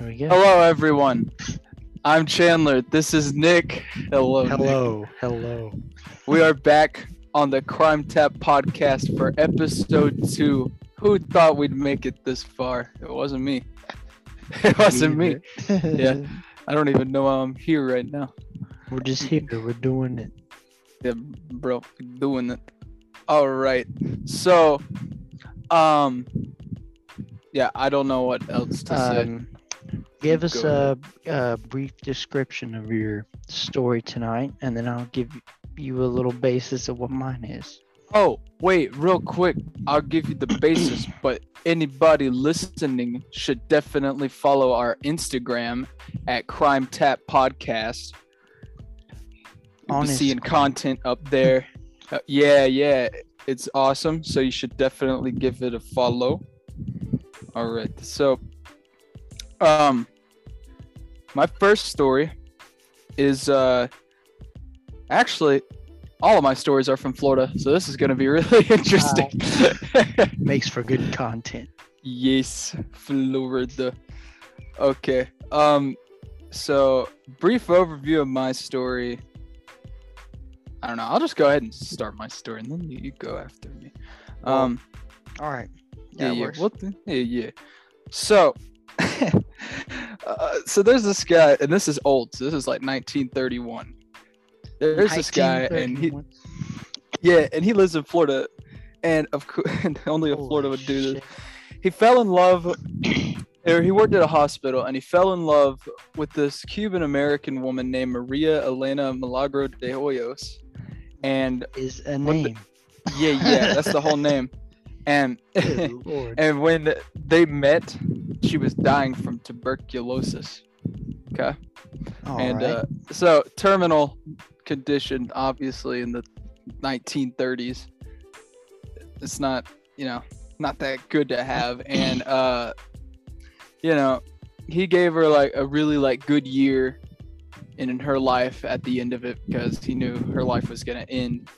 Here we go. Hello, everyone. I'm Chandler. This is Nick. Hello. Nick. Hello. Hello. We are back on the Crime Tap podcast for episode two. Who thought we'd make it this far? It wasn't me. It wasn't me. Yeah. I don't even know how I'm here right now. We're just here. We're doing it. Yeah, bro, doing it. All right. So, um, yeah, I don't know what else to say. Give us a, a brief description of your story tonight, and then I'll give you a little basis of what mine is. Oh, wait, real quick. I'll give you the basis, but anybody listening should definitely follow our Instagram at Crime Tap Podcast. You'll be Honest. seeing content up there. Uh, yeah, yeah, it's awesome. So you should definitely give it a follow. All right. So, um, my first story is uh, actually all of my stories are from Florida, so this is gonna be really interesting. Makes for good content. yes, Florida. Okay. Um. So, brief overview of my story. I don't know. I'll just go ahead and start my story, and then you, go after me. Um. All right. Yeah, yeah. the, yeah, yeah. So, uh, so there's this guy, and this is old. So this is like 1931. There's this guy, and he, yeah, and he lives in Florida, and of course, only a Florida would do this. shit. He fell in love, or he worked at a hospital, and he fell in love with this Cuban American woman named Maria Elena Milagro de Hoyos, and Is a What the- name. yeah, yeah, that's the whole name, and. And when they met, she was dying from tuberculosis. Okay. All and right. uh, so terminal condition, obviously in the 1930s, it's not, you know, not that good to have. And uh, you know, he gave her like a really like good year in her life at the end of it because he knew her life was gonna end.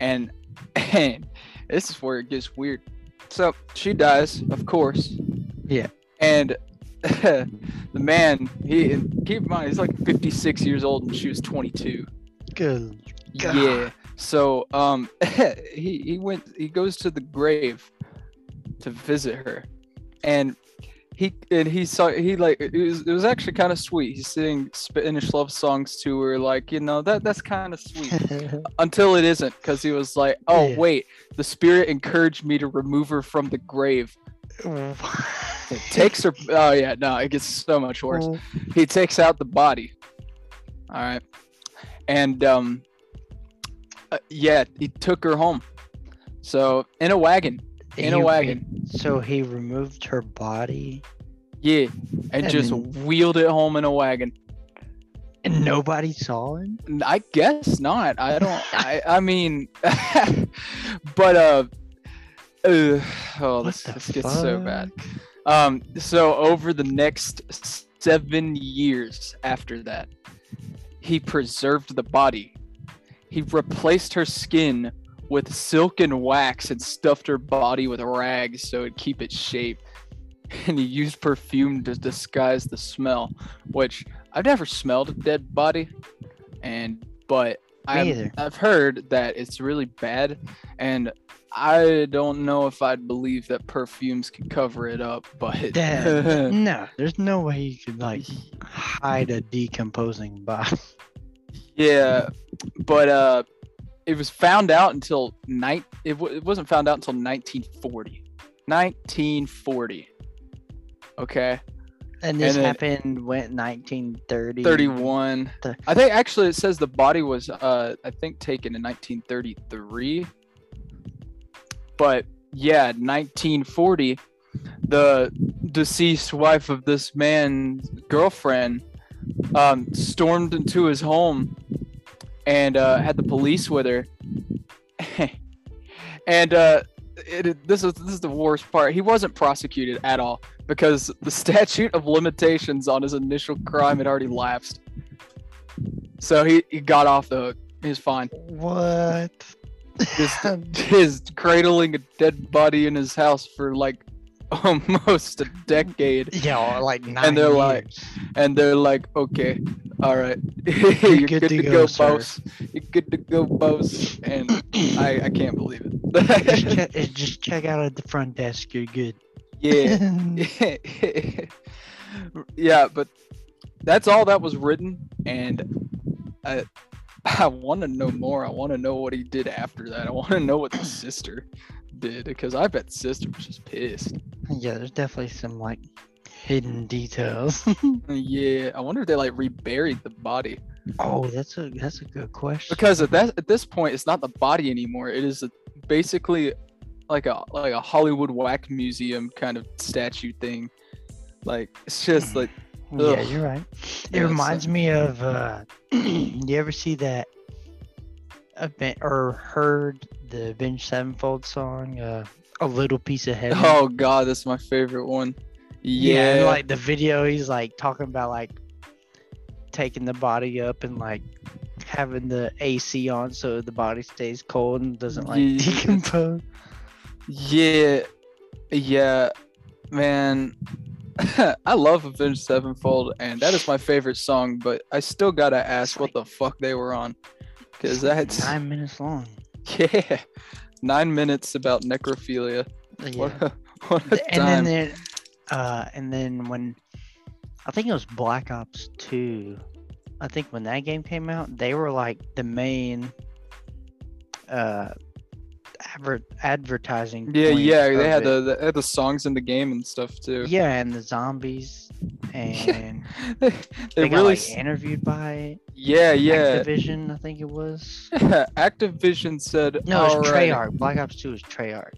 And and this is where it gets weird. So she dies, of course. Yeah. And the man, he keep in mind he's like 56 years old and she was 22. Good. God. Yeah. So um he he went he goes to the grave to visit her. And he and he saw he like it was it was actually kind of sweet. He's singing Spanish love songs to her like, you know, that that's kind of sweet until it isn't because he was like, "Oh Yeah. wait, the spirit encouraged me to remove her from the grave." It takes her. Oh yeah, no, it gets so much worse. Oh, He takes out the body. All right, and um, uh, yeah, he took her home. So in a wagon, in a wagon, So he removed her body, yeah, and, just wheeled it home in a wagon. and nobody saw him. I guess not. I don't. I. I mean, but uh, uh oh, this, this gets so bad. Um, so over the next seven years after that, he preserved the body. He replaced her skin with silk and wax and stuffed her body with rags so it'd keep its shape. And he used perfume to disguise the smell, which I've never smelled a dead body, and but I've. I've heard that it's really bad, and I don't know if I'd believe that perfumes can cover it up, but Dad, no, there's no way you could like hide a decomposing body. yeah, but uh, it was found out until night. It, w- it wasn't found out until 1940. 1940. Okay, And this And happened when 1930. 31. The- I think actually it says the body was uh, I think taken in 1933. But yeah, 1940, the deceased wife of this man's girlfriend um, stormed into his home and uh, had the police with her. and uh, it, this is this is the worst part. He wasn't prosecuted at all because the statute of limitations on his initial crime had already lapsed. So he, he got off the hook. He was fine. What? His, his cradling a dead body in his house for like almost a decade, Yeah, like nine And they're like, and they're like, "Okay, all right, you're, good, to, go, boss. You're good to go, boss." And I, I can't believe just, it. check, eh, just check out at the front desk. You're good. yeah, yeah, but that's all that was written, and I, I want to know more. I want to know what he did after that. I want to know what the sister did because I bet sister was just pissed. yeah, there's definitely some like hidden details. Yeah, I wonder if they like reburied the body oh, that's a that's a good question. because at that at this point it's not the body anymore. It is a, basically like a like a Hollywood whack museum kind of statue thing. Like it's just hmm. like Yeah, you're right. It Yeah, reminds me of uh you ever see that event or heard the Avenged Sevenfold song, uh A Little Piece of Heaven? oh god, that's my favorite one. Yeah, and, like the video he's like talking about like taking the body up and like having the AC on so the body stays cold and doesn't like Yeah. decompose. Yeah, yeah, man. I love Avenged Sevenfold, and that is my favorite song. But I still gotta ask what the fuck they were on, because that's nine minutes long. yeah, nine minutes about necrophilia. Yeah. What a, what a and time. then uh and then when I think it was Black Ops 2, I think when that game came out, they were like the main uh adver- advertising yeah, yeah, they had the they had the songs in the game and stuff too. yeah, and the zombies and they, they, they got really, like interviewed by yeah, yeah. Activision, I think it was. Activision said, No, it was "Alright." Treyarch. Black Ops 2 was Treyarch.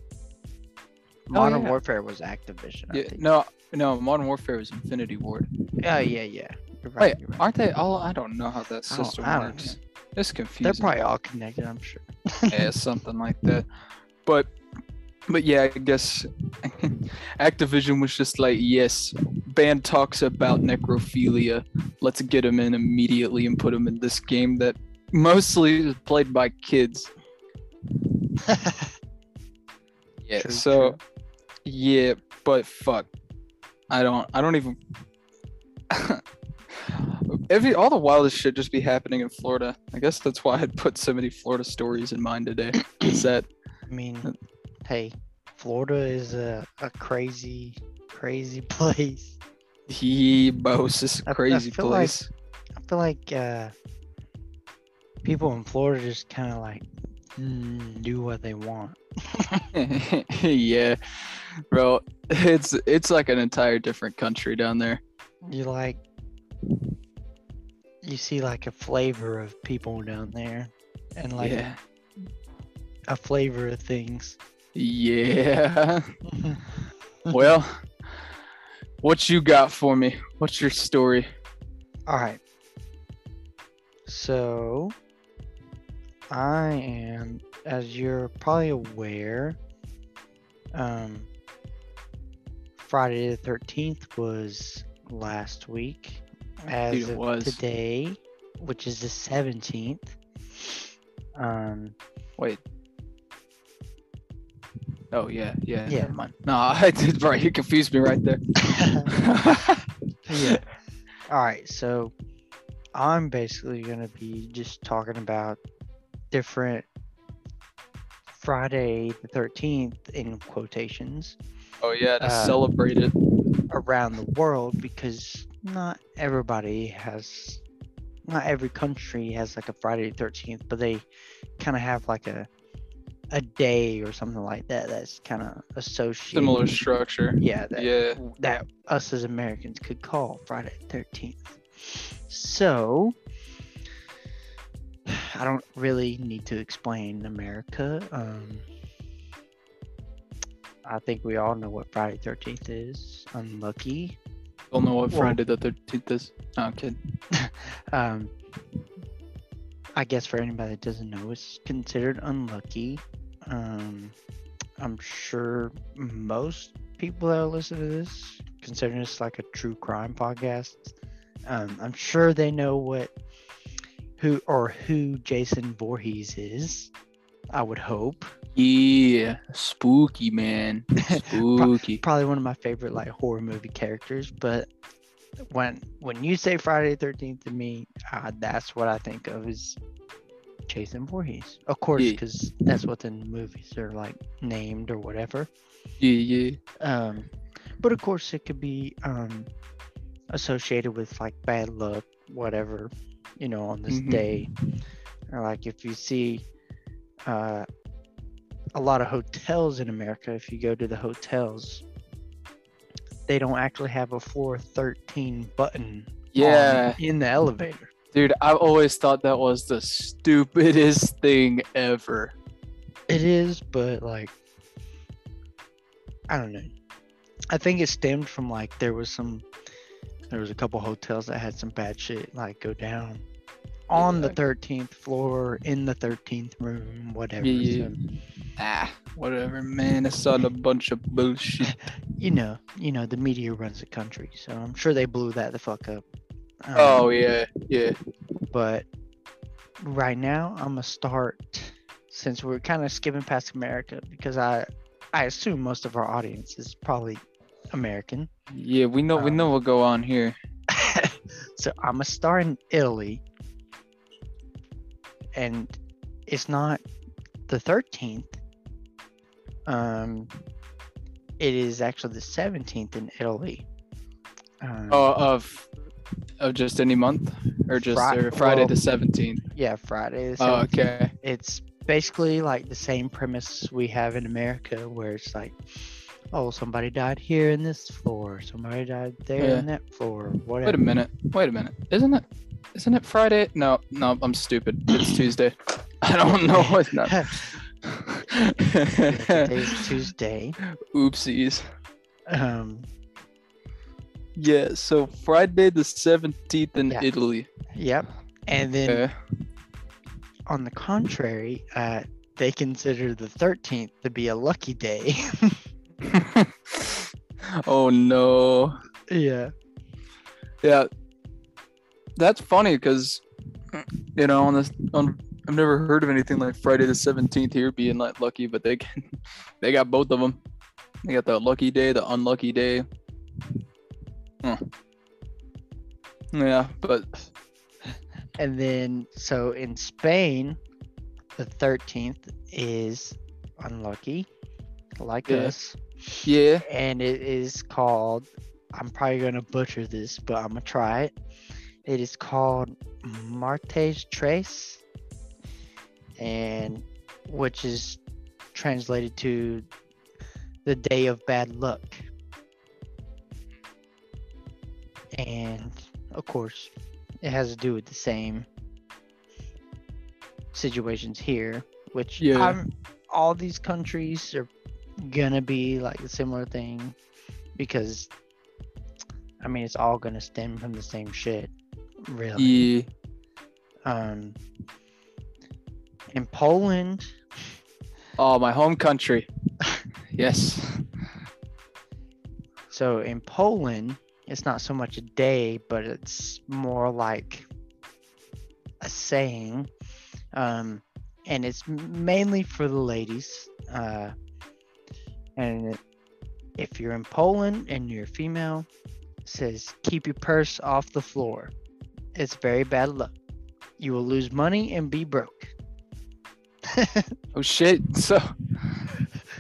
Oh, Modern yeah. Warfare was Activision. I Yeah, think. no, no, Modern Warfare was Infinity Ward. Oh yeah, yeah. You're right. Wait, you're right. aren't they all? I don't know how that system I works. It's They're probably all connected, I'm sure. yeah, something like that. But, but yeah, I guess Activision was just like, yes, band talks about necrophilia. Let's get them in immediately and put them in this game that mostly is played by kids. Yeah. True, so, true. yeah, but fuck, I don't. I don't even. Every all the wildest shit just be happening in Florida. I guess that's why I'd put so many Florida stories in mind today. Is that I mean, hey, Florida is a, a crazy, crazy place. he boasts this I- I crazy like- place? I feel like uh, people in Florida just kind of like mm, do what they want. yeah, bro. It's it's like an entire different country down there. You like, you see like a flavor of people down there, and like yeah. a flavor of things. Yeah. well, what you got for me? What's your story? All right. So, I am, as you're probably aware, um, Friday the 13th was last week. As Dude, it of was. today, which is the 17th. Um, Wait. Oh yeah, yeah. Yeah. Never mind. No, I did. Right, you confused me right there. yeah. All right. So I'm basically to be just talking about different Friday the 13th in quotations Oh yeah, to Uh, celebrate it. around the world because not everybody has, not every country has like a Friday the 13th, but they kind of have like a a day or something like that that's kind of associated. Similar structure. Yeah, that, Yeah. that us as Americans could call Friday the 13th. So, I don't really need to explain America. Um, I think we all know what Friday the 13th is. Unlucky. Don't know what Friday the Thirteenth is. No, I'm kidding. Um, I guess for anybody that doesn't know, it's considered unlucky. Um, I'm sure most people that listen to this, considering it's like a true crime podcast, um, I'm sure they know what who or who Jason Voorhees is. I would hope. Yeah, spooky man, spooky. Probably one of my favorite like horror movie characters. But when when you say Friday the Thirteenth to me, uh, that's what I think of is Jason Voorhees. Of course, Yeah. because that's what the movies are like named or whatever. Yeah, yeah. Um, but of course, it could be um, associated with like bad luck, whatever, you know, on this Mhm. day. Or like if you see uh, a lot of hotels in America, if you go to the hotels, they don't actually have a floor 13 button on- Yeah, in the elevator. dude. I've always thought that was the stupidest thing ever. It is, but like, I don't know. I think it stemmed from like there was some, there was a couple hotels that had some bad shit like go down on the 13th floor in the 13th room, whatever. Yeah, So, Ah, whatever, man. It's all a bunch of bullshit. you know, you know, the media runs the country, so I'm sure they blew that the fuck up. Um, Oh yeah, yeah. but right now I'm gonna start since we're kind of skipping past America because I I assume most of our audience is probably American. Yeah, we know we Um, know what go on here. so I'm gonna start in Italy, and it's not the 13th. Um, it is actually the 17th in Italy. Um, Oh, of of just any month or just Fri- or Friday well- the seventeenth. yeah, Friday. The Oh, okay. it's basically like the same premise we have in America, where it's like, oh, somebody died here in this floor, somebody died there Yeah. in that floor, whatever. Wait a minute. Wait a minute. Isn't it? Isn't it Friday? No, no. I'm stupid. It's Tuesday. I don't know what's not. Today's Tuesday. Oopsies. Um, Yeah. So Friday the seventeenth in Yeah. Italy. yep. And then Okay. on the contrary, uh, they consider the 13th to be a lucky day. oh no. yeah. Yeah. That's funny because you know on this on I've never heard of anything like Friday the seventeenth here being like lucky, but they can they got both of them. They got the lucky day, the unlucky day. Huh. Yeah, but And then, so in Spain, the 13th is unlucky, like Yeah. us. yeah, and it is called i'm probably going to butcher this but i'm going to try it it is called martes trece, and which is translated to the day of bad luck and of course it has to do with the same situations here which Yeah. I'm, all these countries are gonna be like a similar thing because I mean it's all gonna stem from the same shit, really. yeah. Um in Poland, Oh, my home country. Yes. so in Poland, it's not so much a day, but it's more like a saying. Um and it's mainly for the ladies. Uh and it- if you're in Poland and you're female, it says keep your purse off the floor. It's very bad luck. You will lose money and be broke. Oh shit. So,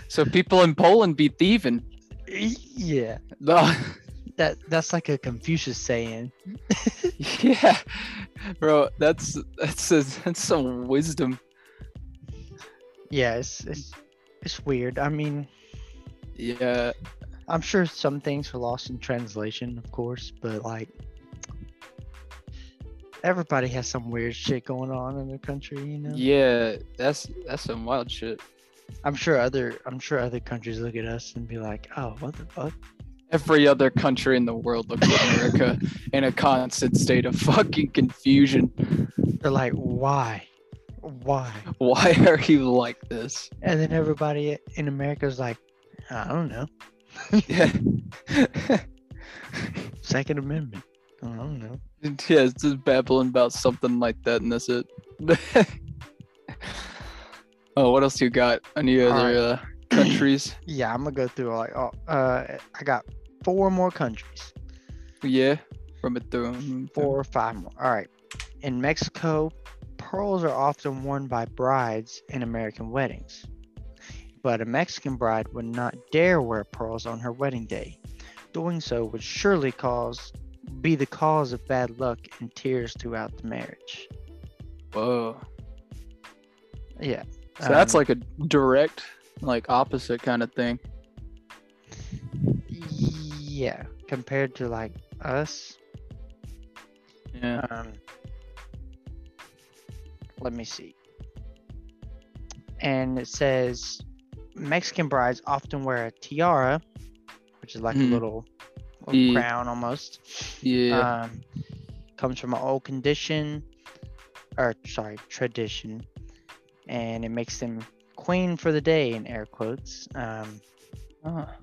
so people in Poland be thieving. yeah, No. that that's like a Confucius saying. yeah, bro. That's that's a, that's some wisdom. Yeah, it's it's it's weird. I mean, Yeah. I'm sure some things are lost in translation, of course, but like everybody has some weird shit going on in their country, you know. Yeah. That's that's some wild shit. I'm sure other I'm sure other countries look at us and be like, "Oh, what the fuck?" Every other country in the world looks at America in a constant state of fucking confusion. They're like, "Why? Why?" Why are you like this? And then everybody in America's like, "I don't know. Yeah. Second Amendment. I don't know." yeah, it's just babbling about something like that, and that's it. Oh, what else you got? Any other Alright. uh, countries? Yeah, I'm gonna go through like oh, uh, I got four more countries, yeah, from it through. four or five more. All right. In Mexico, pearls are often worn by brides in American weddings, but a Mexican bride would not dare wear pearls on her wedding day. Doing so would surely cause be the cause of bad luck and tears throughout the marriage. Whoa. Yeah. So that's um, like a direct, like opposite kind of thing. yeah, compared to like us. Yeah. Um, let me see. And it says Mexican brides often wear a tiara, which is like Mhm. a little, little Yeah. crown almost. Yeah. Um, comes from an old condition, or sorry, tradition, and it makes them queen for the day in air quotes. Um, Ah.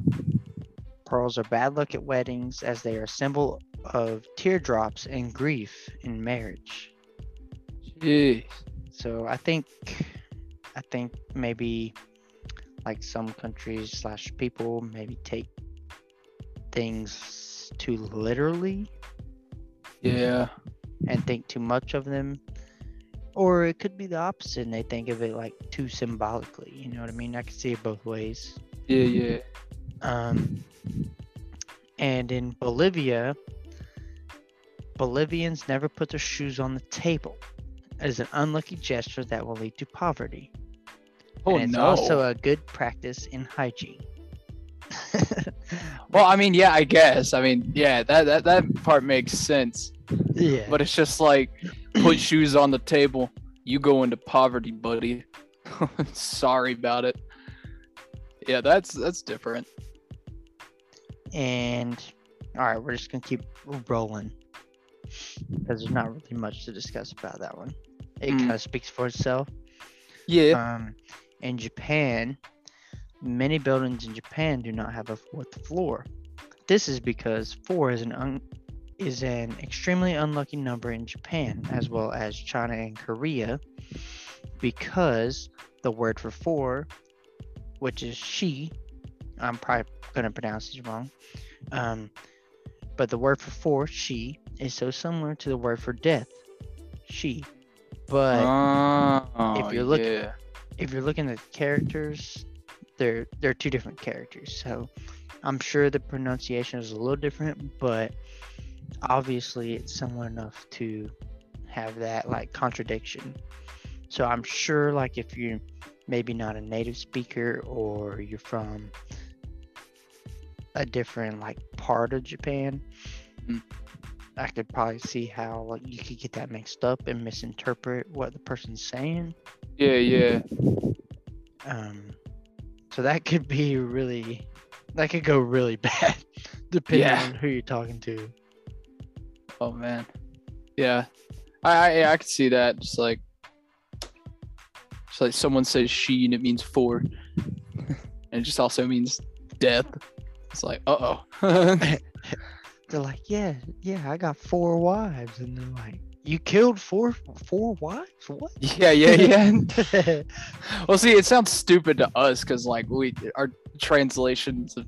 pearls are bad luck at weddings as they are a symbol of teardrops and grief in marriage. Jeez. So I think, I think maybe like some countries slash people maybe take things too literally Yeah. and think too much of them. Or it could be the opposite and they think of it like too symbolically. You know what I mean? I can see it both ways. Yeah. Yeah. Um, and in Bolivia, Bolivians never put their shoes on the table as an unlucky gesture that will lead to poverty. Oh and it's no. also a good practice in hygiene. well, I mean, yeah, I guess. I mean, yeah, that that that part makes sense. yeah. But it's just like put shoes on the table. You go into poverty, buddy. Sorry about it. Yeah, that's that's different. And all right, we're just gonna keep rolling because there's not really much to discuss about that one. It Mm. kind of speaks for itself. Yeah. Um, in Japan, many buildings in Japan do not have a fourth floor. This is because four is an un- is an extremely unlucky number in Japan as well as China and Korea, because the word for four, which is she, I'm probably gonna pronounce this wrong, um, but the word for four, she, is so similar to the word for death, she. But oh, you're looking- yeah. if you're looking at characters, they're they're two different characters. So I'm sure the pronunciation is a little different, but obviously it's similar enough to have that like contradiction. So I'm sure like if you're maybe not a native speaker or you're from a different like part of Japan, Mm. I could probably see how like you could get that mixed up and misinterpret what the person's saying. Yeah, yeah. Um, so that could be really, that could go really bad, depending Yeah. on who you're talking to. Oh man. Yeah. I I, I could see that. Just like just like someone says she and it means four. and it just also means death. It's like, uh oh. They're like, yeah, yeah, I got four wives, and they're like, you killed four four wives? What? yeah, yeah, yeah. well, see, it sounds stupid to us because like we our translations of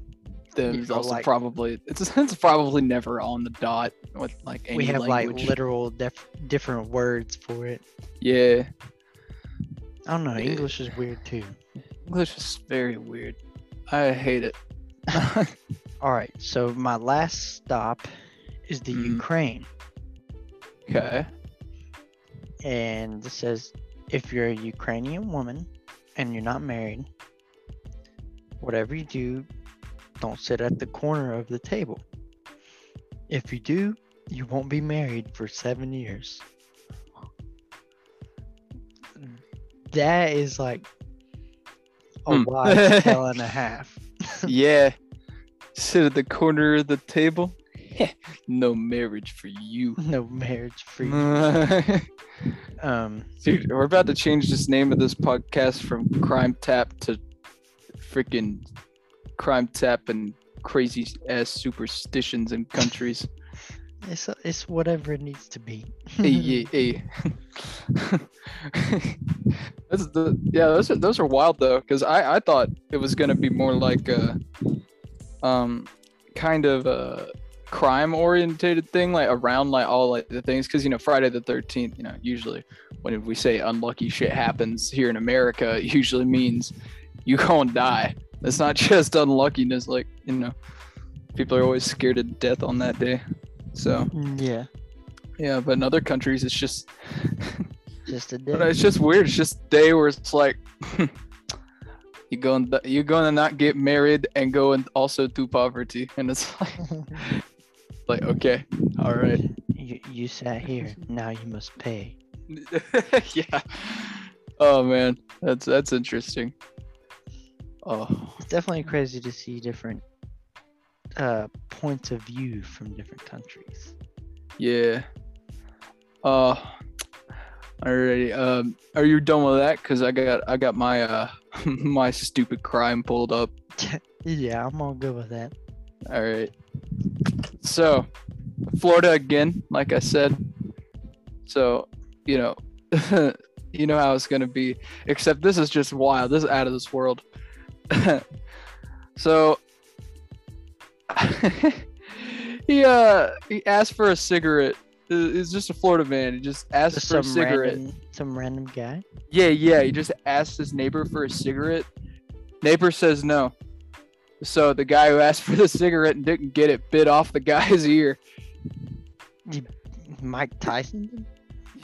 them is also like- probably it's it's probably never on the dot with like any we have language. like literal def- different words for it. yeah, I don't know. Yeah. English is weird too. English is very weird. I hate it. All right, so my last stop is the Mhm. Ukraine. Okay. and it says if you're a Ukrainian woman and you're not married, whatever you do, don't sit at the corner of the table. If you do, you won't be married for seven years. That is like a hmm. wise tale and a half. yeah. Sit at the corner of the table. no marriage for you. no marriage for you. Dude, Um, we're about to change this name of this podcast from Crime Tap to freaking Crime Tap and crazy ass superstitions in countries. it's it's whatever it needs to be. hey, hey, hey. That's the yeah. Those are those are wild though, because I I thought it was gonna be more like a, um, kind of a crime orientated thing, like around like all like the things, because you know Friday the Thirteenth, you know, usually when we say unlucky shit happens here in America, it usually means you go and die. It's not just unluckiness, like you know, people are always scared to death on that day. So mm, Yeah, yeah, but in other countries, it's just just a day. But it's just weird. It's just a day where it's like you're going you're gonna not get married and go and also through poverty, and it's like like okay, all right, you, you sat here. Now you must pay. yeah. Oh man, that's that's interesting. Oh It's definitely crazy to see different uh, points of view from different countries. yeah. Uh, alrighty. Um, are you done with that? Cause I got I got my uh my stupid crime pulled up. yeah, I'm all good with that. All right. So, Florida again, like I said. So, you know, you know how it's gonna be. Except this is just wild. This is out of this world. so, he uh he asked for a cigarette. It- It's just a Florida man. He just asked Just for a cigarette. random, some random guy. Yeah, yeah. He just asked his neighbor for a cigarette. Neighbor says no. So the guy who asked for the cigarette and didn't get it bit off the guy's ear. Mike Tyson.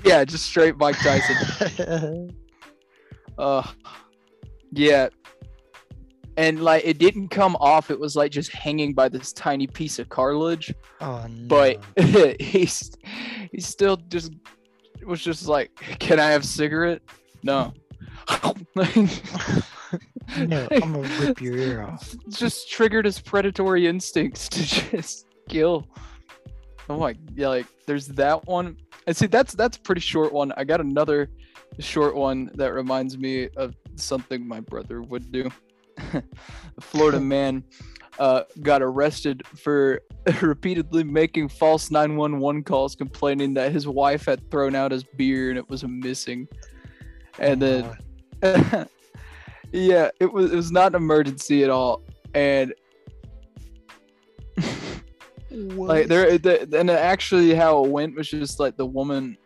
Yeah, just straight Mike Tyson. Uh, yeah. And like it didn't come off. It was like just hanging by this tiny piece of cartilage. oh no. But he's he still just was just like, "Can I have cigarette?" No. no, I'm gonna rip your ear off. just triggered his predatory instincts to just kill. Oh my, yeah, like there's that one. And see, that's that's a pretty short one. I got another short one that reminds me of something my brother would do. a Florida man uh, got arrested for repeatedly making false 911 calls complaining that his wife had thrown out his beer and it was missing. And Oh, then God. Yeah, it was it was not an emergency at all, and like there, the, and actually how it went was just like the woman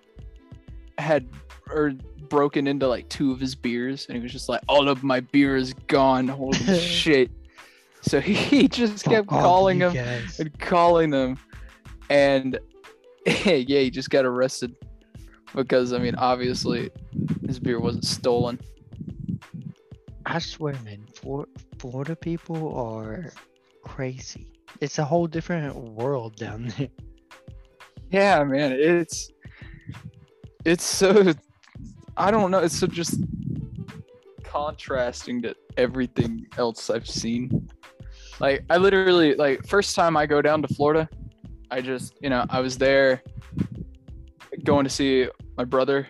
had or broken into like two of his beers, and he was just like, "All of my beer is gone, holy shit!" So he just kept off, calling him guys. and calling them, and yeah, he just got arrested because I mean, obviously, his beer wasn't stolen. I swear, man, Flor- Florida people are crazy. It's a whole different world down there. Yeah, man, it's it's so I don't know, it's so just contrasting to everything else I've seen. Like I literally like first time I go down to Florida, I just, you know, I was there going to see my brother,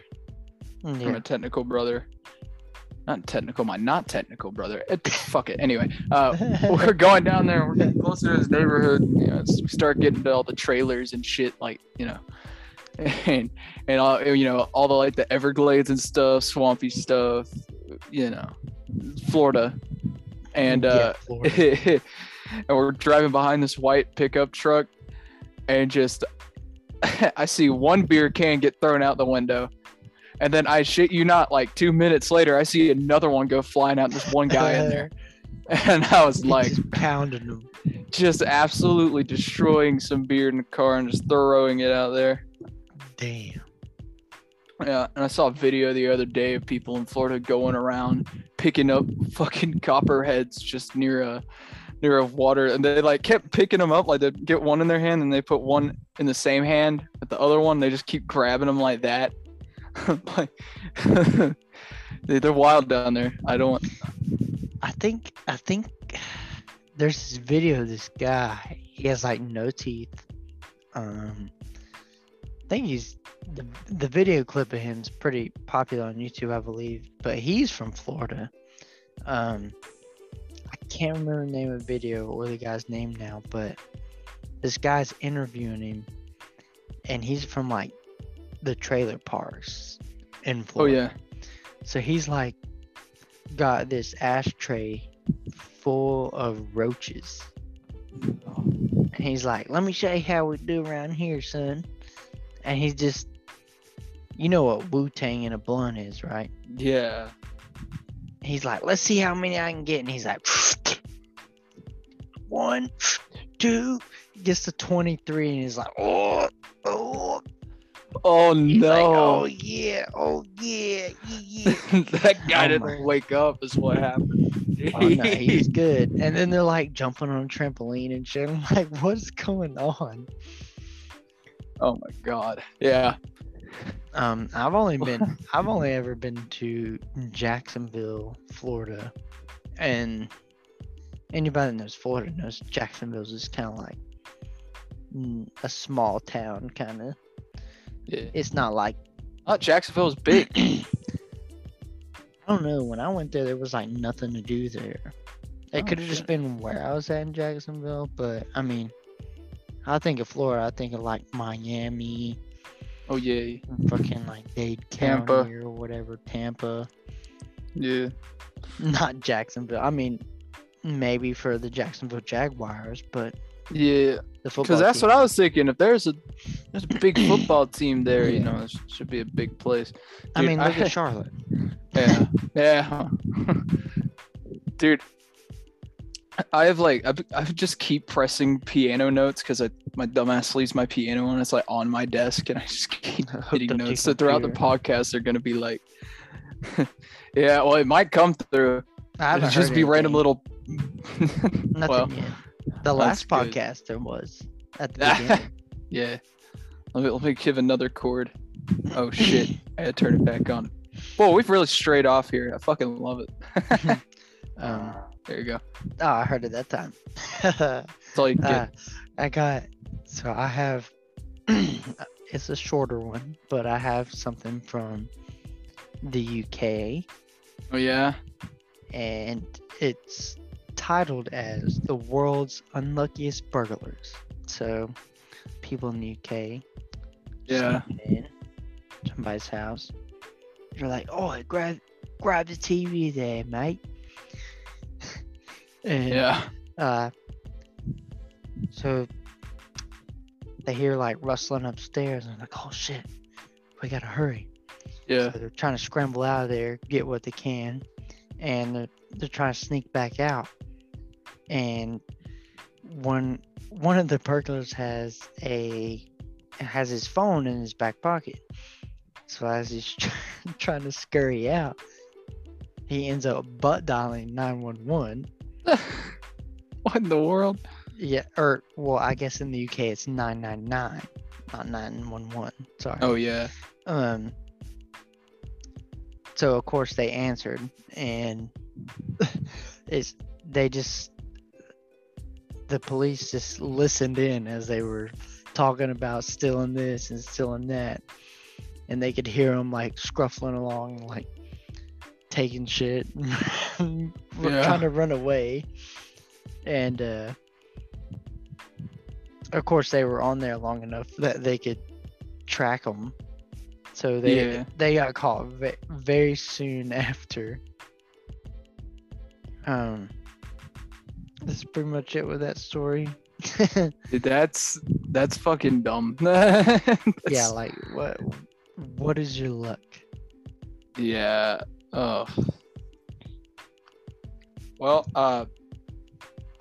Mm, my technical brother. Not technical, my not technical brother. It, fuck it. Anyway, uh we're going down there. We're getting closer to his neighborhood. You know, we start getting to all the trailers and shit, like you know, and and all you know, all the like the Everglades and stuff, swampy stuff. You know, Florida, and uh, Florida. and we're driving behind this white pickup truck, and just I see one beer can get thrown out the window. And then I shit you not, like two minutes later, I see another one go flying out. There's one guy in there, and I was like, just pounding them. just absolutely destroying some beer in the car and just throwing it out there. Damn. Yeah, and I saw a video the other day of people in Florida going around picking up fucking copperheads just near a near a water, and they like kept picking them up. Like they get one in their hand, and they put one in the same hand with the other one. They just keep grabbing them like that. like they- they're wild down there. I don't. I think I think there's this video of this guy. He has like no teeth. Um, I think he's the the video clip of him's pretty popular on YouTube, I believe. But he's from Florida. Um, I can't remember the name of the video or the guy's name now, but this guy's interviewing him, and he's from like the trailer parks in oh, Florida. Oh yeah, So he's like got this ashtray full of roaches. And he's like, let me show you how we do around here, son. And he's just, you know what Wu Tang in a blunt is, right? Yeah. He's like, let's see how many I can get. And he's like, one, two, he gets to 23. And he's like, oh, oh. Oh He's like, oh, yeah, oh, yeah, yeah, yeah. that guy Oh didn't my- wake up is what happened. Oh no, he's good. And then they're like jumping on a trampoline and shit. I'm like, what's going on? oh my god. Yeah. Um, I've only been, I've only ever been to Jacksonville, Florida, and anybody that knows Florida knows Jacksonville's is kind of like mm, a small town, kind of. Yeah. It's not like Oh, Jacksonville's big. I don't know. When I went there, there was like nothing to do there. It Oh, could have just been where I was at in Jacksonville, but I mean, I think of Florida. I think of like Miami, Oh yeah. fucking like Dade Tampa. County or whatever, Tampa. Yeah. Not Jacksonville. I mean, maybe for the Jacksonville Jaguars, but Yeah. Because that's team- what I was thinking. If there's a there's a big football team there, you know, it should be a big place. I mean, look at Charlotte. Yeah. Yeah. Dude. I have like I, I just keep pressing piano notes because I my dumbass leaves my piano and it's like on my desk and I just keep hitting up to your notes. So throughout the podcast they're gonna be like Yeah, well it might come through. I It'll just be random little Nothing well, yet. The that's last good. podcast there was at the beginning. yeah. Let me let me give another chord. Oh shit. I had to turn it back on. Whoa, we've really strayed off here. I fucking love it. um, there you go. oh, I heard it that time. That's all you can Uh, get. I got so I have it's a shorter one, but I have something from the UK oh yeah. and it's titled as the world's unluckiest burglars. So people in the UK Yeah. in somebody's house. You're like, oh grab grab the TV there, mate. and Yeah. uh, so they hear like rustling upstairs and they're like, oh shit, we gotta hurry. Yeah. So they're trying to scramble out of there, get what they can, and they're, they're trying to sneak back out. And one one of the burglars has a has his phone in his back pocket. So as he's trying to scurry out, he ends up butt dialing 911 what in the world? Yeah, or well, I guess in the UK it's nine nine nine, not nine one one. Sorry. Oh yeah. Um. So of course they answered, and it's they just the police just listened in as they were talking about stealing this and stealing that, and they could hear them like scruffling along, like taking shit, Yeah. trying to run away, and uh, of course they were on there long enough that they could track them. So they Yeah. they got caught ve- very soon after. Um, that's pretty much it with that story. Dude, that's that's fucking dumb. yeah, like what what is your luck? Yeah. Oh. Well, uh,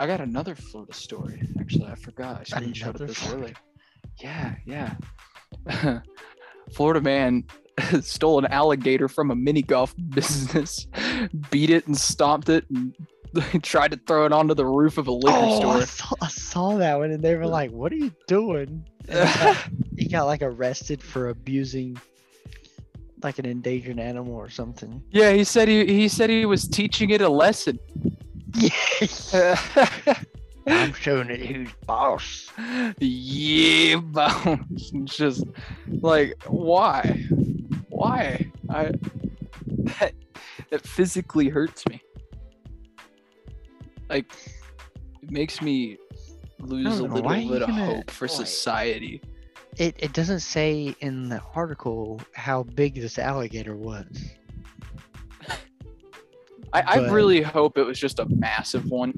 I got another Florida story. Actually, I forgot. I screenshotted Another this Florida- earlier. Yeah, yeah. Florida man stole an alligator from a mini golf business, beat it and stomped it, and tried to throw it onto the roof of a liquor oh, I store. saw, I saw that one, and they were like, "What are you doing?" He, got, he got like arrested for abusing like an endangered animal or something. yeah, he said he he said he was teaching it a lesson. Yeah, I'm showing it who's boss. yeah. It's just like why, why? I that that physically hurts me. Like it makes me lose a know, little why are you bit of gonna- hope for like- society. It it doesn't say in the article how big this alligator was. I, I really hope it was just a massive one,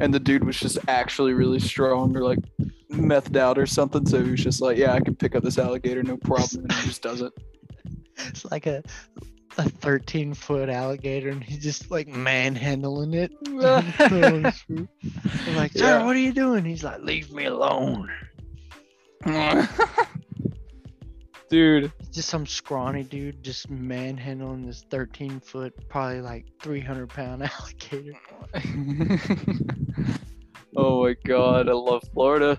and the dude was just actually really strong or like methed out or something. So he was just like, "Yeah, I can pick up this alligator, no problem," and he just does it. It's like a a 13 foot alligator, and he's just like manhandling it. I'm like, sir, Yeah. what are you doing? He's like, leave me alone. dude, Just some scrawny dude just manhandling this 13 foot, probably like 300 pound alligator. oh my god, I love Florida.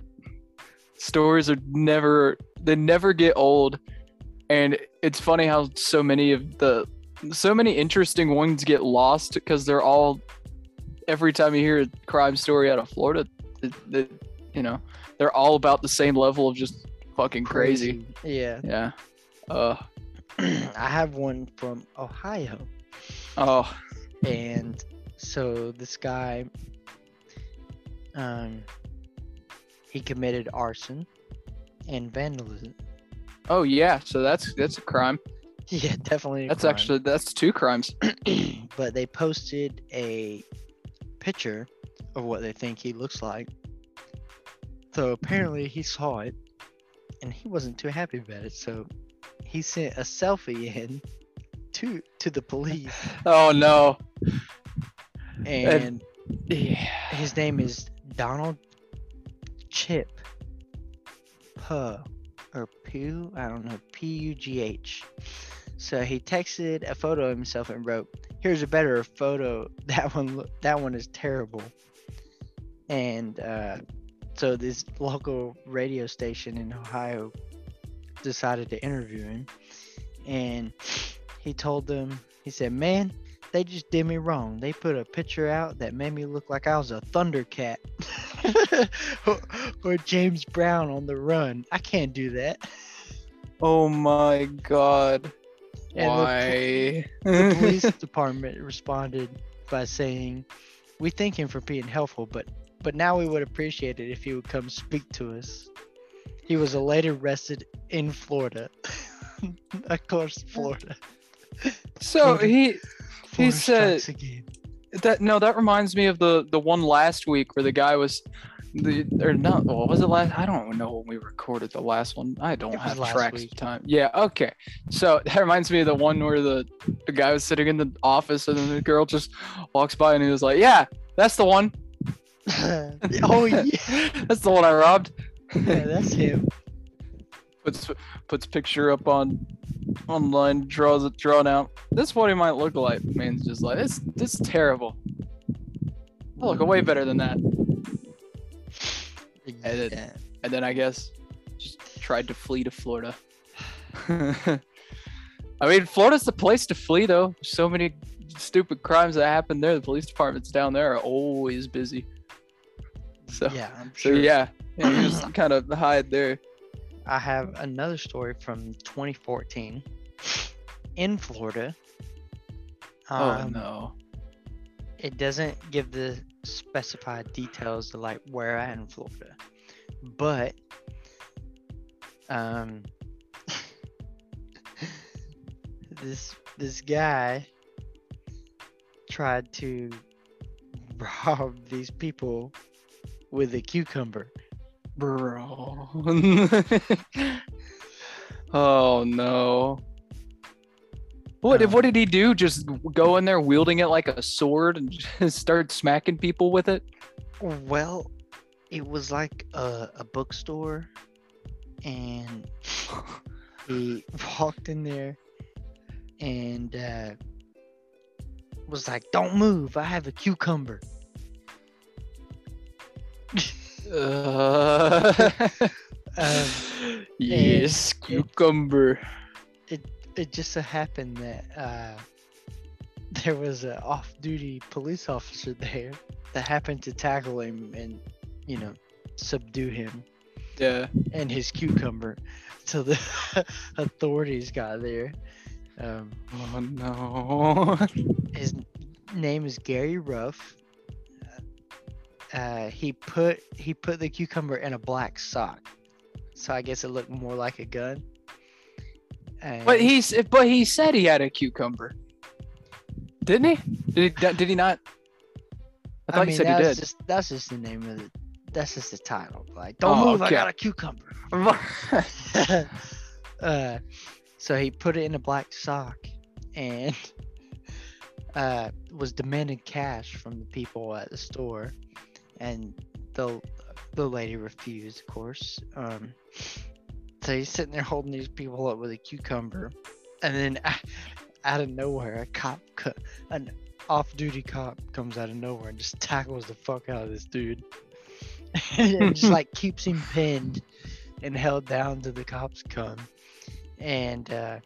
Stories are never they never get old. And it's funny how so many of the so many interesting ones get lost because they're all every time you hear a crime story out of Florida, it, it, you know, they're all about the same level of just fucking crazy. Yeah. Yeah. Uh I have one from Ohio. oh and so this guy um he committed arson and vandalism oh yeah, so that's that's a crime. yeah definitely a That's crime. actually that's two crimes. but they posted a picture of what they think he looks like so apparently he saw it and he wasn't too happy about it so he sent a selfie in to to the police Oh no. and Yeah. His name is Donald Chip Puh or Pugh. I don't know. P U G H. So he texted a photo of himself and wrote, "Here's a better photo. That one. That one is terrible." And uh, so this local radio station in Ohio decided to interview him, and he told them, he said, "Man, they just did me wrong. They put a picture out that made me look like I was a Thundercat or, James Brown on the run. I can't do that. Oh my god. And Why? The police department responded by saying, "We thank him for being helpful, but but now we would appreciate it if he would come speak to us." He was later arrested in Florida. of course, Florida. so he Florida said-. That no that reminds me of the the one last week where the guy was the or not well, was it last I don't know when we recorded the last one. I don't have tracks week. of time. Yeah, okay. So that reminds me of the one where the the guy was sitting in the office and then the girl just walks by and he was like, "Yeah, that's the one. oh yeah, that's the one I robbed." yeah, that's him. puts puts picture up on online, draws it drawn out. This is what he might look like. Man's just like this. This is terrible. I look way better than that. Edit. Yeah. And then I guess just tried to flee to Florida. I mean, Florida's the place to flee, though. So many stupid crimes that happen there. The police departments down there are always busy. So Yeah, I'm so sure. yeah, yeah, you just kind of hide there. I have another story from 2014 in Florida. oh Um, no. It doesn't give the specified details of like where at in Florida, but um, this this guy tried to rob these people with a cucumber. Bro. oh no. What Um, what did he do? Just go in there wielding it like a sword and just start smacking people with it? Well, it was like a, a bookstore, and he walked in there and uh, was like, "Don't move! I have a cucumber." Uh, Um, yes, cucumber. it just so happened that uh, there was an off-duty police officer there that happened to tackle him and, you know, subdue him Yeah. and his cucumber. So the authorities got there. Um, Oh no. his name is Gary Ruff. Uh, he put he put the cucumber in a black sock, so I guess it looked more like a gun. And but he's but he said he had a cucumber. Didn't he? Did he? Did he not? I thought mean, you said he did. just that's just the name of it. That's just the title. Like, don't Oh, move, okay. I got a cucumber. uh, so he put it in a black sock and uh, was demanding cash from the people at the store, and the the lady refused, of course. Um, so he's sitting there holding these people up with a cucumber, and then out of nowhere, a cop, an off-duty cop, comes out of nowhere and just tackles the fuck out of this dude, and just like keeps him pinned and held down till the cops come, and uh,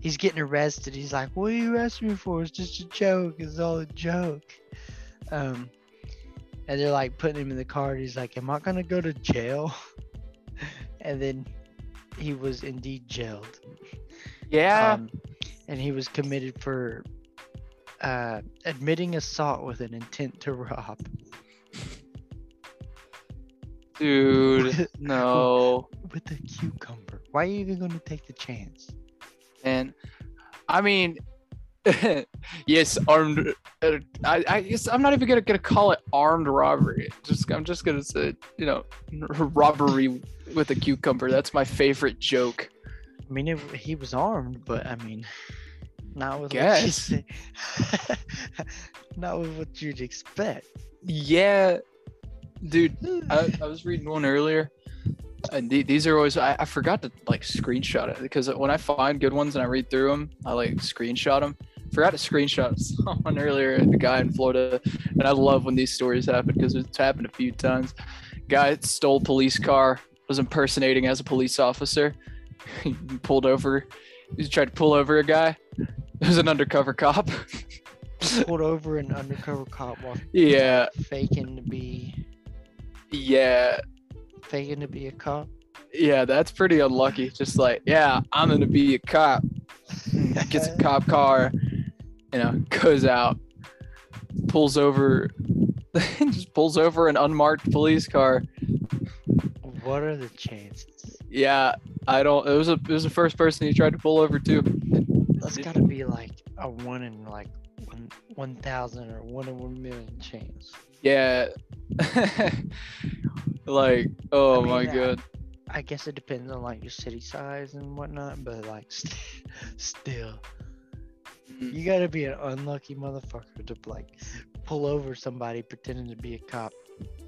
he's getting arrested. He's like, "What are you arresting me for? It's just a joke. It's all a joke." Um, and they're like putting him in the car. And he's like, "Am I gonna go to jail?" and then he was indeed jailed. yeah. Um, and he was committed for uh, admitting assault with an intent to rob. Dude, no. With a cucumber. Why are you even going to take the chance? And I mean, yes, armed. Uh, I, I guess I'm not even gonna gonna call it armed robbery. Just I'm just gonna say, you know, robbery with a cucumber. That's my favorite joke. I mean, it, he was armed, but I mean, not with Guess. what you not with what you'd expect. Yeah, dude. I, I was reading one earlier, and the- these are always I, I forgot to like screenshot it because when I find good ones and I read through them, I like screenshot them. Forgot to screenshot someone earlier, a guy in Florida, and I love when these stories happen because it's happened a few times. Guy stole police car, was impersonating as a police officer. He pulled over. He tried to pull over a guy. It was an undercover cop. Pulled over an undercover cop while yeah, faking to be yeah. Faking to be a cop. Yeah, that's pretty unlucky. Just like, yeah, I'm gonna be a cop. Gets a cop car, you know, goes out, pulls over, just pulls over an unmarked police car. What are the chances? Yeah, I don't. It was a it was the first person he tried to pull over too. That's got to be like a one in like one one thousand or one in one million chance. Yeah, like, oh I mean, my god. I guess it depends on like your city size and whatnot, but like st- still, Mm. you gotta be an unlucky motherfucker to like pull over somebody pretending to be a cop,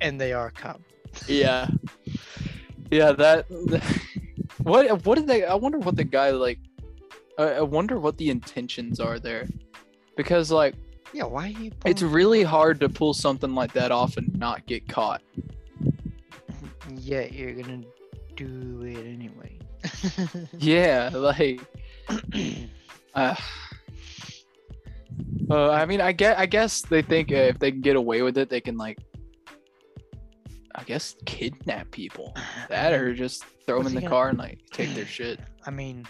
and they are a cop. Yeah, yeah. That. What what did they? I wonder what the guy like. I, I wonder what the intentions are there, because like. Yeah, why are you? It's really hard to pull something like that off and not get caught. Yeah, you're gonna do it anyway. Yeah, like uh, uh, I mean, I get I guess they think uh, if they can get away with it, they can like I guess kidnap people. That or just throw them in the gonna- car and like take their shit. I mean,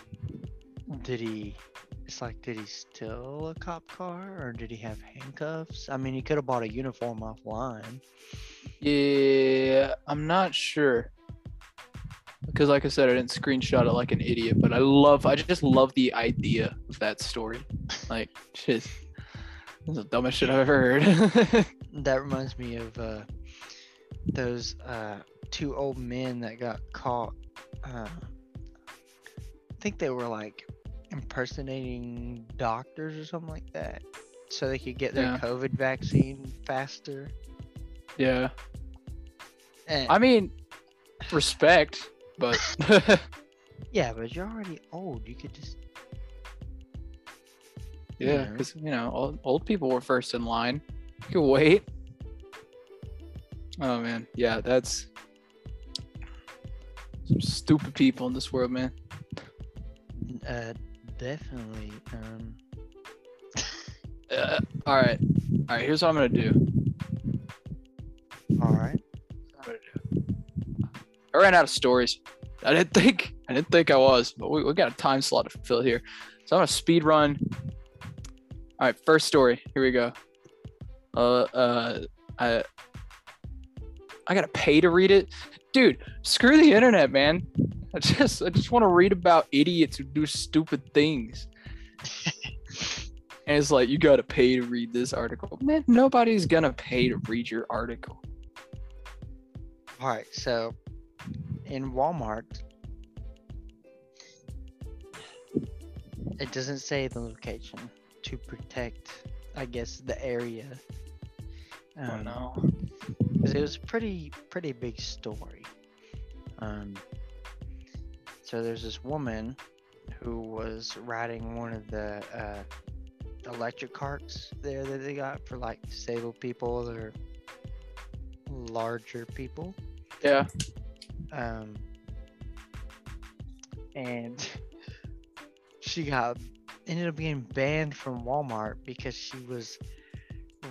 did he? It's like, did he steal a cop car or did he have handcuffs? I mean, he could have bought a uniform offline. Yeah, I'm not sure. Because like I said, I didn't screenshot it like an idiot, but I love I just love the idea of that story. Like shit. That's the dumbest shit I've ever heard. That reminds me of uh, those uh, two old men that got caught. Uh, I think they were like impersonating doctors or something like that, so they could get their Yeah. COVID vaccine faster. yeah. And, I mean, respect, but yeah, but you're already old. You could just yeah, because you know, old, old people were first in line. You could wait. Oh man, yeah, that's some stupid people in this world, man. uh, definitely. Um, Uh, all right, all right. Here's what I'm gonna do. all right. I'm gonna do. I ran out of stories. I didn't think I didn't think I was, but we, we got a time slot to fill here. So I'm gonna speed run. All right, first story. Here we go. Uh, uh, I I gotta pay to read it, dude. Screw the internet, man. I just I just want to read about idiots who do stupid things. and it's like you gotta pay to read this article. Man, nobody's gonna pay to read your article. All right, so in Walmart, it doesn't say the location to protect, I guess, the area. oh Um, no. 'cause it was a pretty pretty big story. Um, so there's this woman who was riding one of the uh, electric carts there that they got for like disabled people or larger people. Yeah. Um, and she got ended up getting banned from Walmart because she was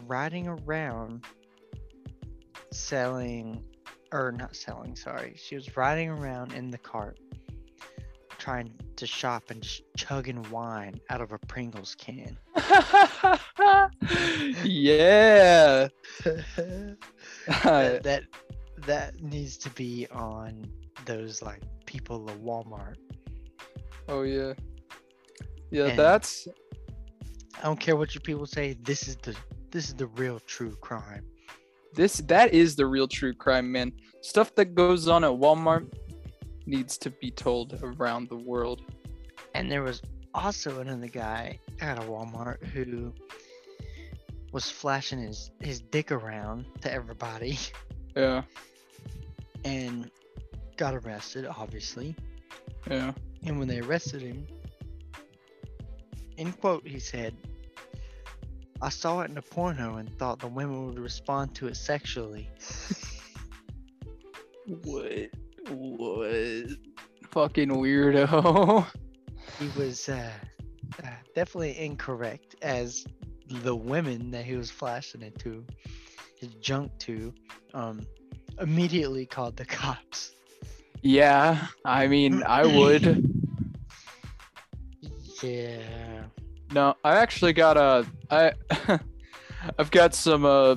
riding around selling or not selling sorry she was riding around in the cart trying to shop and just chugging wine out of a pringles can yeah. that, that that needs to be on those like people of walmart oh yeah. Yeah, And- that's i don't care what you people say this is the this is the real true crime this that is the real true crime, man. Stuff that goes on at Walmart needs to be told around the world. And there was also another guy at a Walmart who was flashing his, his dick around to everybody Yeah. and got arrested, obviously. Yeah. And when they arrested him, in quote, he said, I saw it in a porno and thought the women would respond to it sexually. What? What? Fucking weirdo. He was uh, uh, definitely incorrect as the women that he was flashing it to, his junk to, um, immediately called the cops. yeah. I mean, I would. Yeah. No, I actually got a. I. I've got some. Uh,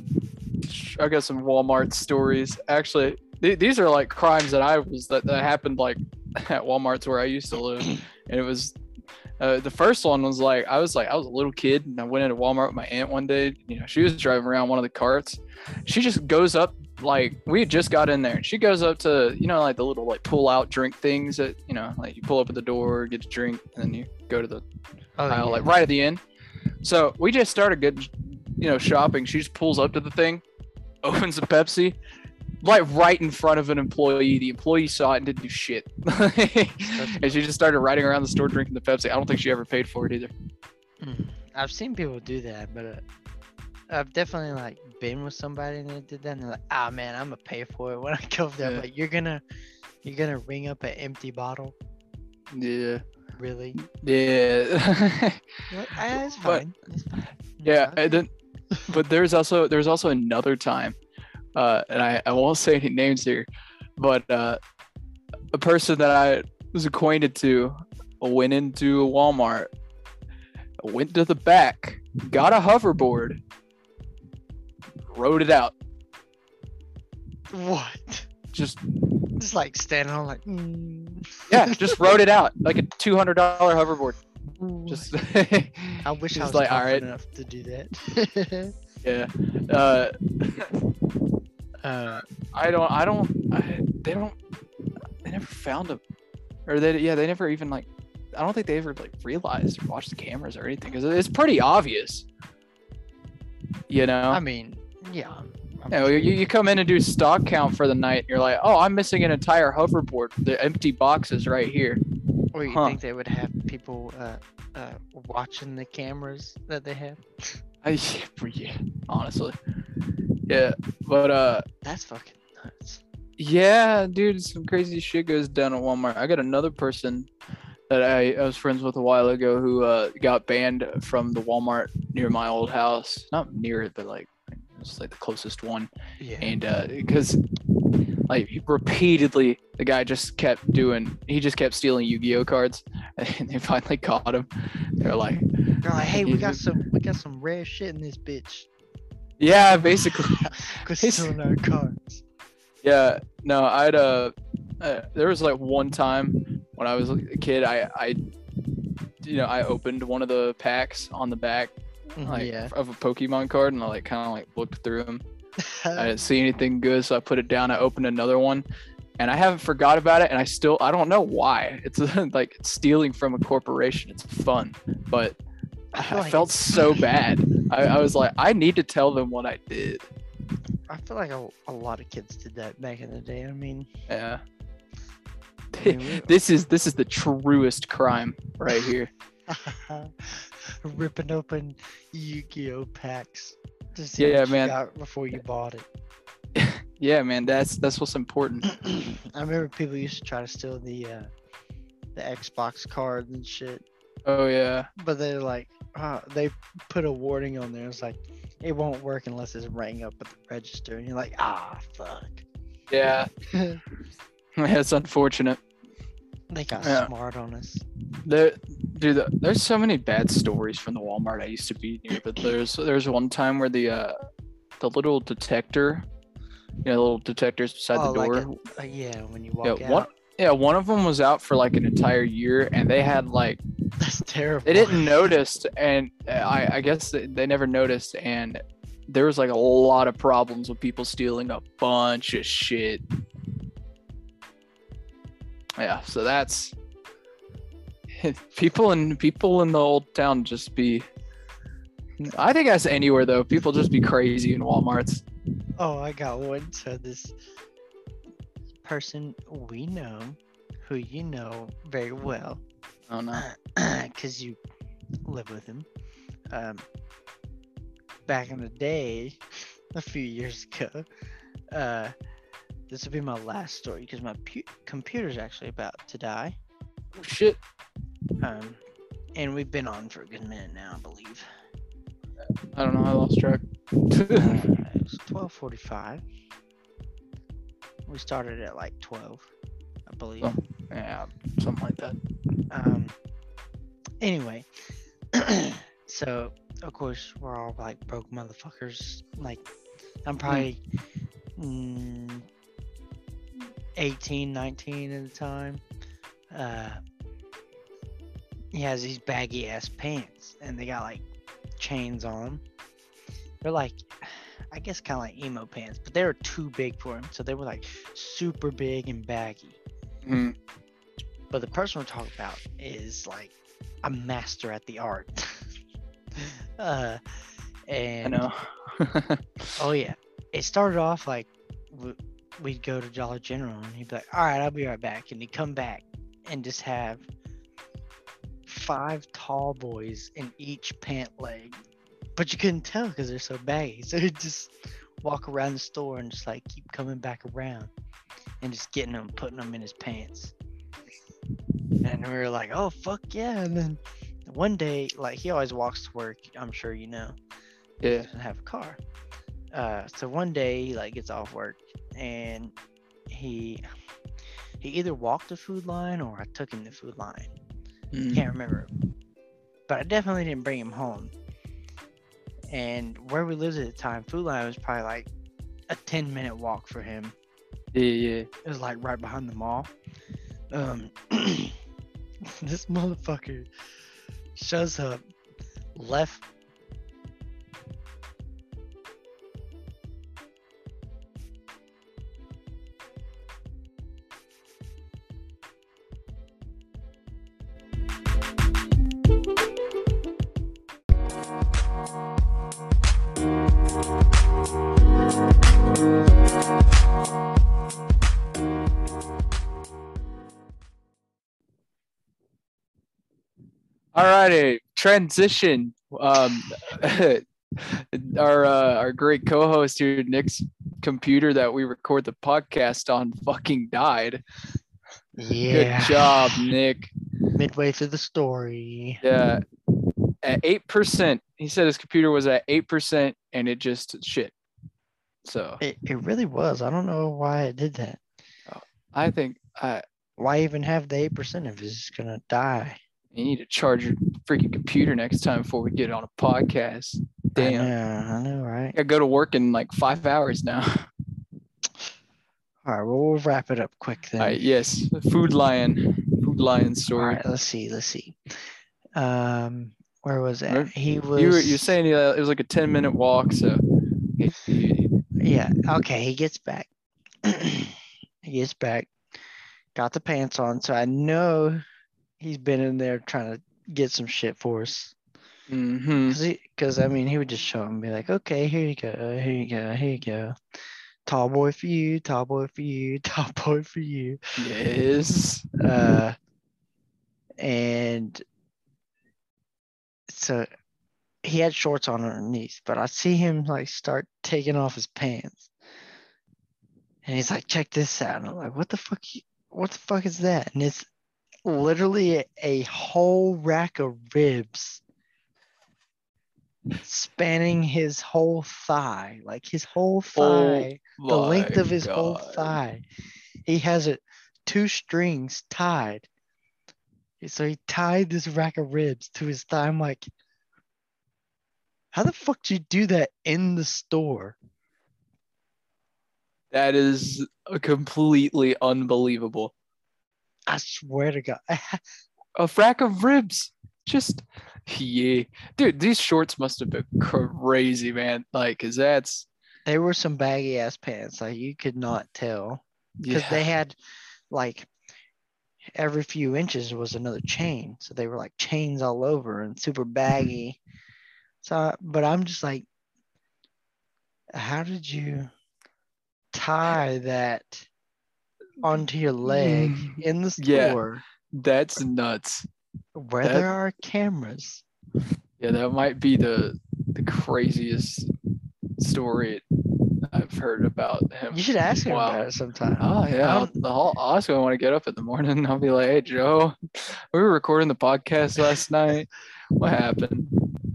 sh- I got some Walmart stories. Actually, th- these are like crimes that I was that, that happened like at Walmart's where I used to live, and it was. Uh, the first one was like I was like I was a little kid and I went into Walmart with my aunt one day. You know, she was driving around one of the carts. She just goes up like we had just got in there and she goes up to you know like the little like pull out drink things that you know like you pull up at the door get a drink and then you go to the Oh, aisle, yeah. like right at the end. So we just started good, you know, shopping. She just pulls up to the thing, opens a Pepsi, like right in front of an employee. The employee saw it and didn't do shit, and she just started riding around the store drinking the Pepsi. I don't think she ever paid for it either. Mm. I've seen people do that, but uh, I've definitely like been with somebody and they did that, and they're like, "Ah, man, I'm gonna pay for it." When I go there, Yeah. like, "You're gonna, you're gonna ring up an empty bottle, Yeah, really?" yeah, Like, ah, it's But- fine. It's fine. It's yeah. fine." And then, but there's also there's also another time, uh, and I I won't say any names here, but uh, a person that I was acquainted to went into a Walmart, went to the back, got a hoverboard, rode it out. What? Just Just like standing on like. Mm. yeah, just rode it out like a two hundred dollar hoverboard. Just I wish I was like, like, all right. enough to do that. yeah. Uh, uh, I don't. I don't. I, they don't. They never found him, or they. Yeah, they never even like. I don't think they ever like realized or watched the cameras or anything because it's pretty obvious. You know. I mean, yeah. You, know, you, you come in and do stock count for the night. And you're like, oh, I'm missing an entire hoverboard. The empty box is right here. Or you Huh. think they would have people uh, uh, watching the cameras that they have? I, yeah, honestly. Yeah, but uh, That's fucking nuts. Yeah, dude, some crazy shit goes down at Walmart. I got another person that I, I was friends with a while ago who uh, got banned from the Walmart near my old house. Not near it, but like it's like the closest one. Yeah. And uh, because like repeatedly, the guy just kept doing. He just kept stealing Yu-Gi-Oh cards, and they finally caught him. They're like, They're like, hey, we got some, we got some rare shit in this bitch. Yeah, basically. Cause He's- stealing our cards. Yeah, no, I'd uh, uh, there was like one time when I was a kid, I I, you know, I opened one of the packs on the back like yeah. of a Pokemon card, and I like kind of like looked through them. I didn't see anything good, so I put it down. I opened another one, and I haven't forgot about it. And I still I don't know why. It's like stealing from a corporation. It's fun, but I I, felt so bad. I, I was like, I need to tell them what I did. I feel like a, a lot of kids did that back in the day. I mean, Yeah. I mean, this is this is the truest crime right here. ripping open Yu-Gi-Oh packs to see Yeah, man. before you bought it. Yeah, man, that's that's what's important. I remember people used to try to steal the uh, the Xbox cards and shit, Oh yeah. but they're like, uh, they put a warning on there. It's like it won't work unless it's rang up at the register, and you're like, ah, fuck. Yeah. That's unfortunate. they got Yeah. smart on us. There, dude, there's so many bad stories from the Walmart I used to be near. But there's there's one time where the uh, the little detector, you know, the little detectors beside oh, the door. like a, uh, yeah, when you walk yeah, out. one. Yeah, one of them was out for like an entire year, and they had like That's terrible. they didn't notice, and uh, I I guess they, they never noticed, and there was like a lot of problems with people stealing a bunch of shit. Yeah, so that's people in people in the old town just be. I think that's anywhere though. People just be crazy in WalMarts. Oh, I got one. So this person we know, who you know very well, Oh no. because you live with him. Um, back in the day, a few years ago, uh, this will be my last story because my pu- computer's actually about to die. Oh, shit. Um, and we've been on for a good minute now, I believe. I don't know. I lost track. Uh, it's twelve forty-five. We started at like twelve, I believe. Oh. yeah, something like that. Um. Anyway, so of course we're all like broke motherfuckers. Like I'm probably mm, 18, 19 at the time. Uh, he has these baggy ass pants, and they got like chains on 'em. They're like, I guess kind of like emo pants, but they were too big for him, so they were like super big and baggy. Mm. But the person we're talking about is like a master at the art. uh, I know. oh yeah, it started off like we'd go to Dollar General and he'd be like, "All right, I'll be right back," and he'd come back and just have five tall boys in each pant leg, but you couldn't tell because they're so baggy. So he'd just walk around the store and just like keep coming back around and just getting them, putting them in his pants. And we were like, "Oh fuck yeah!" And then one day, like he always walks to work. I'm sure you know yeah. doesn't have a car. Uh, so one day he like gets off work and he he either walked the Food Lion or I took him the Food Lion. Mm. Can't remember. But I definitely didn't bring him home. And where we lived at the time, Food Lion was probably like a 10 minute walk for him. Yeah, yeah. It was like right behind the mall. Um, this motherfucker shows up left All righty, transition. Um, our uh, our great co-host here, Nick's computer that we record the podcast on, fucking died. Yeah. Good job, Nick. Midway through the story. Yeah, at eight percent. He said his computer was at eight percent, and it just shit. So It, it really was. I don't know why it did that. I think I Why even have the eight percent if it's just gonna die? You need to charge your freaking computer next time before we get on a podcast. Damn. I know, I know, right? I go to work in like five hours now. All right, well, we'll wrap it up quick then. All right, yes, Food Lion, Food Lion All story. right, let's see, let's see. Um, where was? Where- He was. You were you're saying uh, it was like a ten minute walk, so Yeah. Okay. He gets back. he gets back. Got the pants on, so I know he's been in there trying to get some shit for us. Mhm. Cause, he, cause I mean, he would just show him, be like, "Okay, here you go, here you go, here you go, tall boy for you, tall boy for you, tall boy for you." yes. Uh, and so he had shorts on underneath, but I see him like start taking off his pants, and he's like, "Check this out!" And I'm like, "What the fuck? you- What the fuck is that?" And it's literally a, whole rack of ribs spanning his whole thigh, like his whole oh thigh the length of his whole thigh. He has it two strings tied. So he tied this rack of ribs to his thigh. I'm like, how the fuck did you do that in the store? That is completely unbelievable. I swear to God. A rack of ribs. Just yeah. Dude, these shorts must have been crazy, man. Like, cause that's they were some baggy ass pants. Like you could not tell. Because yeah. they had like every few inches was another chain. So they were like chains all over and super baggy. So, but I'm just like, how did you tie that onto your leg Mm, in the store. yeah. that's nuts. where that- there are cameras? Yeah, that might be the the craziest story I've heard about him. You should ask him Wow. about it sometime. Oh yeah, I'll, don't- I'll I'll ask him when I get up in the morning. And I'll be like, "Hey Joe, we were recording the podcast last night. What happened?"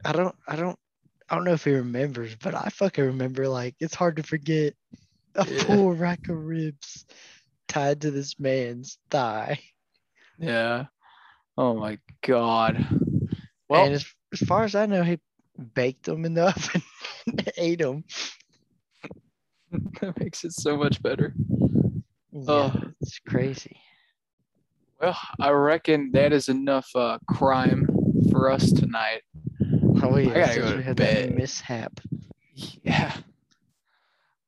I don't, I don't, I don't know if he remembers, but I fucking remember. Like, it's hard to forget a Yeah. full rack of ribs tied to this man's thigh. Yeah. Oh my god. Well, and as, as far as I know, he baked them in the oven, ate them. that makes it so much better. Yeah, Oh. it's crazy. Well, I reckon that is enough uh, crime for us tonight. Oh yeah, gotta go to bed. that mishap. Yeah.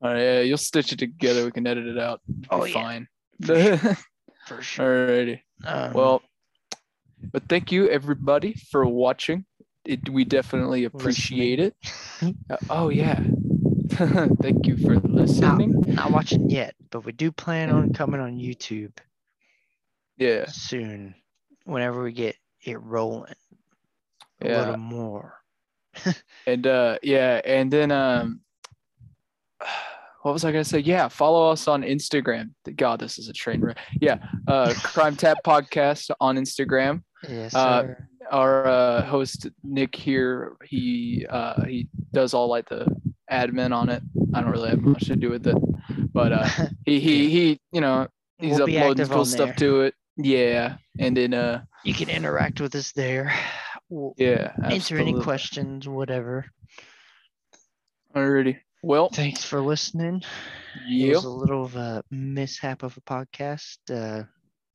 All right, yeah, you'll stitch it together. We can edit it out. Oh, yeah. fine. For For sure. Alrighty. Um, Well, but thank you everybody for watching. It, we definitely appreciate it. Uh, oh yeah. thank you for not, listening. not watching yet, but we do plan on coming on YouTube Yeah. soon. Whenever we get it rolling a Yeah. little more. And uh yeah, and then um what was I gonna say? Yeah, follow us on Instagram. God, this is a train wreck. Yeah, uh Crime Tap Podcast on Instagram. Yes, Uh. Our uh host Nick here, he uh he does all like the admin on it. I don't really have much to do with it. But uh he he he you know he's We'll uploading cool stuff to it. Yeah. And then uh You can interact with us there. We'll yeah, answer any questions, whatever. Alrighty. Well, Thanks for listening. It yeah. was a little of a mishap of a podcast. Uh,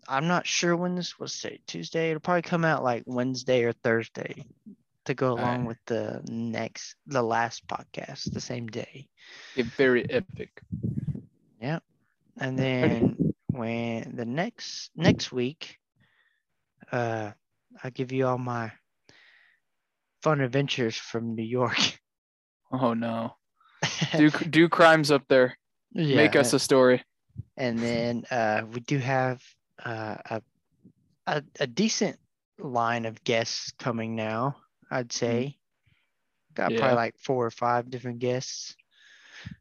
I'm not sure when this was say Tuesday. It'll probably come out like Wednesday or Thursday to go along Alright. with the next, the last podcast, the same day. It very epic. Yeah, and then when the next next week, uh, I'll give you all my fun adventures from New York. Oh no. Do do crimes up there. Yeah, Make us a story. And then uh, we do have uh, a, a a decent line of guests coming now. I'd say got Yeah. probably like four or five different guests.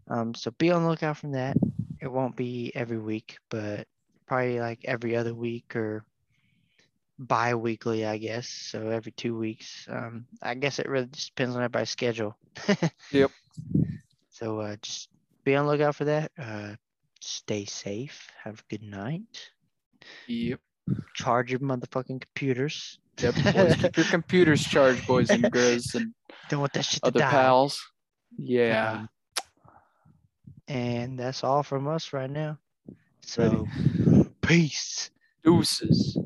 Um, so be on the lookout from that. It won't be every week, but probably like every other week or bi-weekly, I guess. So every two weeks. Um, I guess it really just depends on everybody's schedule. Yep. So uh, just be on the lookout for that. Uh, stay safe. Have a good night. Yep. Charge your motherfucking computers. Yep. Boys, keep your computers charged, boys and girls and Don't want that shit to other die. pals. Yeah. Um, and that's all from us right now. So, peace. Deuces.